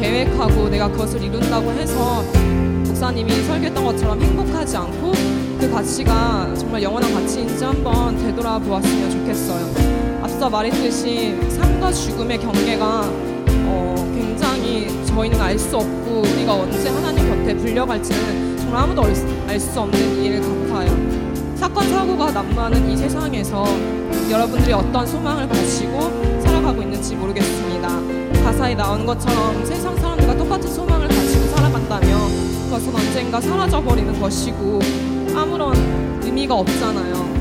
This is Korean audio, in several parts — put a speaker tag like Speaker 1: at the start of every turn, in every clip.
Speaker 1: 계획하고 내가 그것을 이룬다고 해서 목사님이 설계했던 것처럼 행복하지 않고 그 가치가 정말 영원한 가치인지 한번 되돌아보았으면 좋겠어요. 앞서 말했듯이 삶과 죽음의 경계가 어, 굉장히 저희는 알 수 없고 우리가 언제 하나님 곁에 불려갈지는 정말 아무도 알 수 없는 일 같아요. 사건 사고가 난무하는 이 세상에서 여러분들이 어떤 소망을 가지고 살아가고 있는지 모르겠습니다. 가사에 나오는 것처럼 세상 사람들과 똑같은 소망을 가지고 살아간다면 그것은 언젠가 사라져버리는 것이고 아무런 의미가 없잖아요.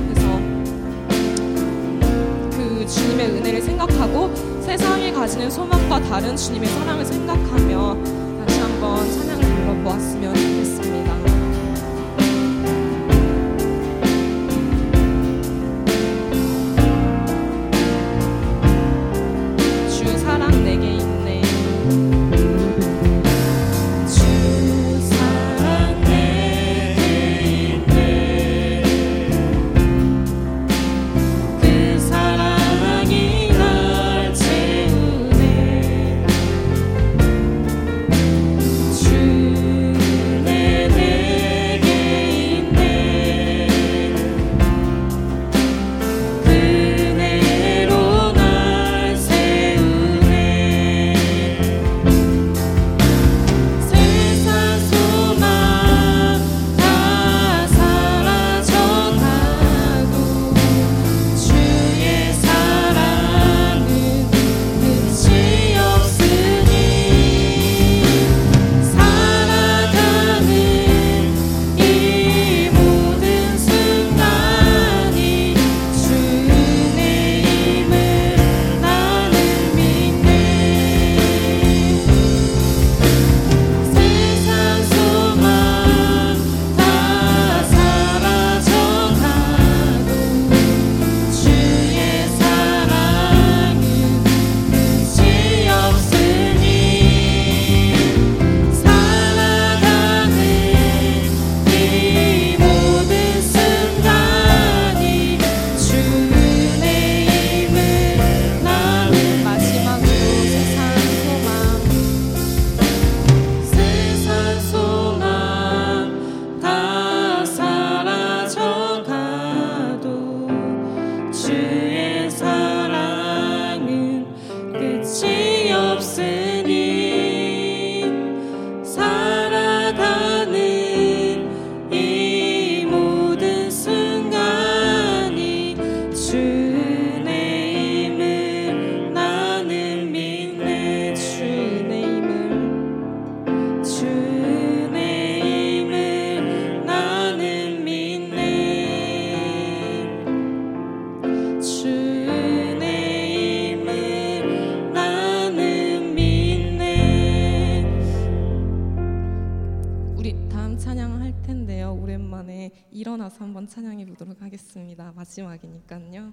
Speaker 1: 그 주님의 은혜를 생각하고 세상이 가지는 소망과 다른 주님의 사랑을 생각하며 다시 한번 찬양을 불러보았으면 좋겠습니다.
Speaker 2: 다음에 일어나서 한번 찬양해 보도록 하겠습니다. 마지막이니까요.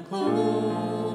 Speaker 2: upon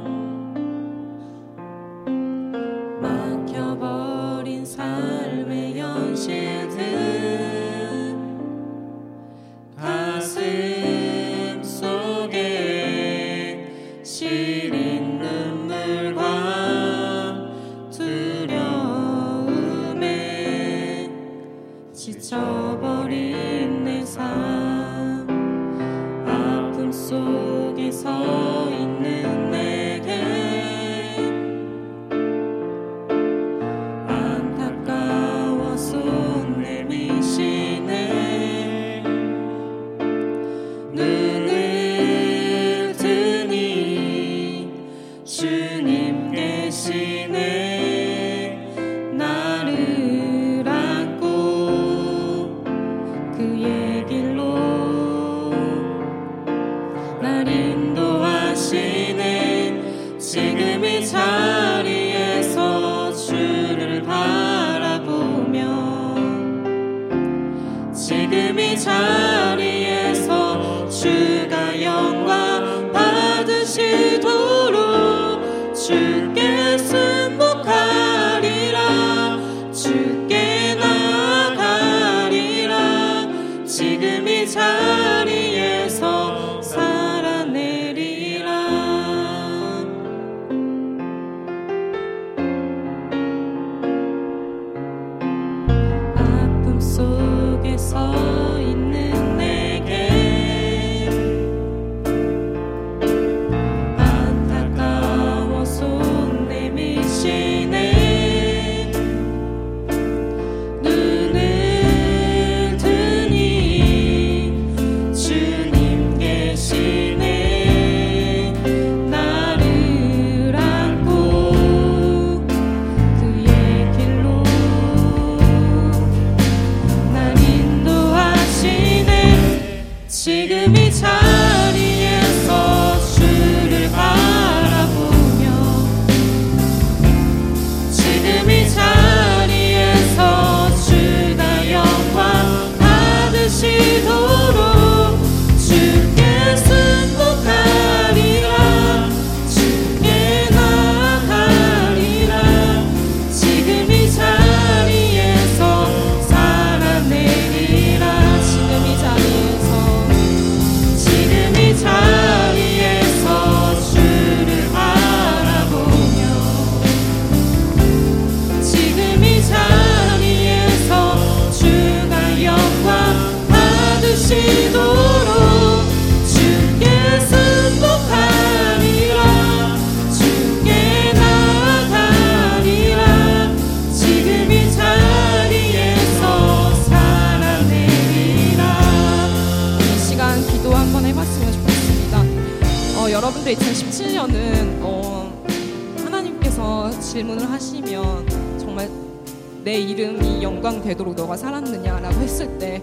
Speaker 2: 너가 살았느냐라고 했을 때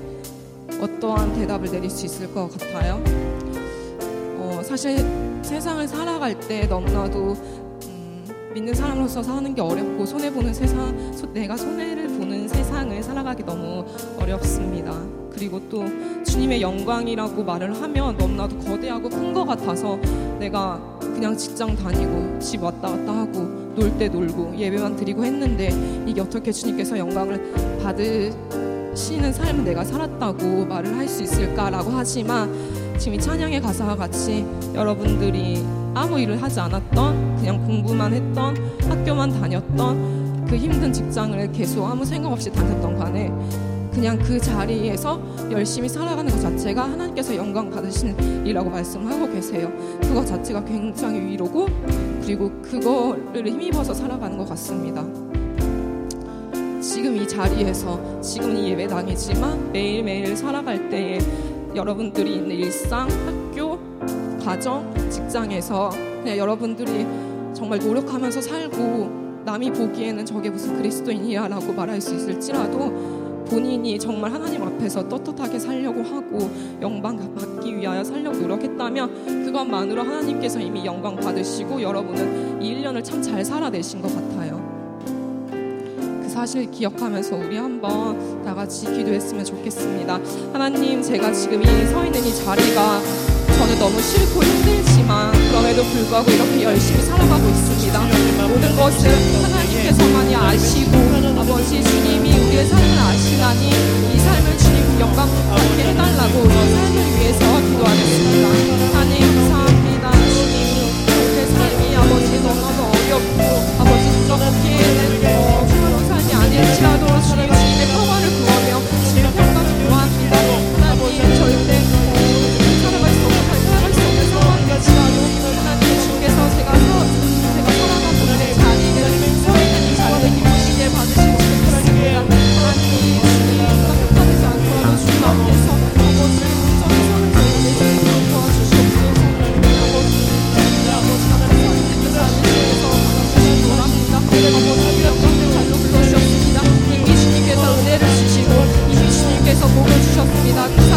Speaker 2: 어떠한 대답을 내릴 수 있을 것 같아요? 어, 사실 세상을 살아갈 때 너무나도 음, 믿는 사람으로서 사는 게 어렵고 손해 보는 세상, 내가 손해를 보는 세상을 살아가기 너무 어렵습니다. 그리고 또 주님의 영광이라고 말을 하면 너무나도 거대하고 큰 것 같아서 내가 그냥 직장 다니고 집 왔다 갔다 하고 놀 때 놀고 예배만 드리고 했는데 이게 어떻게 주님께서 영광을 받으시는 삶을 내가 살았다고 말을 할 수 있을까라고 하지만 지금 이 찬양의 가사와 같이 여러분들이 아무 일을 하지 않았던 그냥 공부만 했던 학교만 다녔던 그 힘든 직장을 계속 아무 생각 없이 다녔던 간에 그냥 그 자리에서 열심히 살아가는 것 자체가 하나님께서 영광 받으시는 일이라고 말씀하고 계세요. 그것 자체가 굉장히 위로고 그리고 그거를 힘입어서 살아가는 것 같습니다. 지금 이 자리에서 지금 이 예배당이지만 매일매일 살아갈 때에 여러분들이 있는 일상, 학교, 가정, 직장에서 그냥 여러분들이 정말 노력하면서 살고 남이 보기에는 저게 무슨 그리스도인이야라고 말할 수 있을지라도 본인이 정말 하나님 앞에서 떳떳하게 살려고 하고 영광 받기 위하여 살려고 노력했다면 그것만으로 하나님께서 이미 영광 받으시고 여러분은 이 1년을 참 잘 살아내신 것 같아요. 그 사실 기억하면서 우리 한번 다 같이 기도했으면 좋겠습니다. 하나님, 제가 지금 이 서 있는 이 자리가 저는 너무 싫고 힘들지만 그럼에도 불구하고 이렇게 열심히 살아가고 있습니다. 모든 것을 하나님께서만이 아시고 아버지 주님이
Speaker 1: 우리의 삶을 아시나니 이 삶을 주님 영광받게 해달라고 저 삶을 위해서 기도하겠습니다. 하나님. 보여주셨습니다.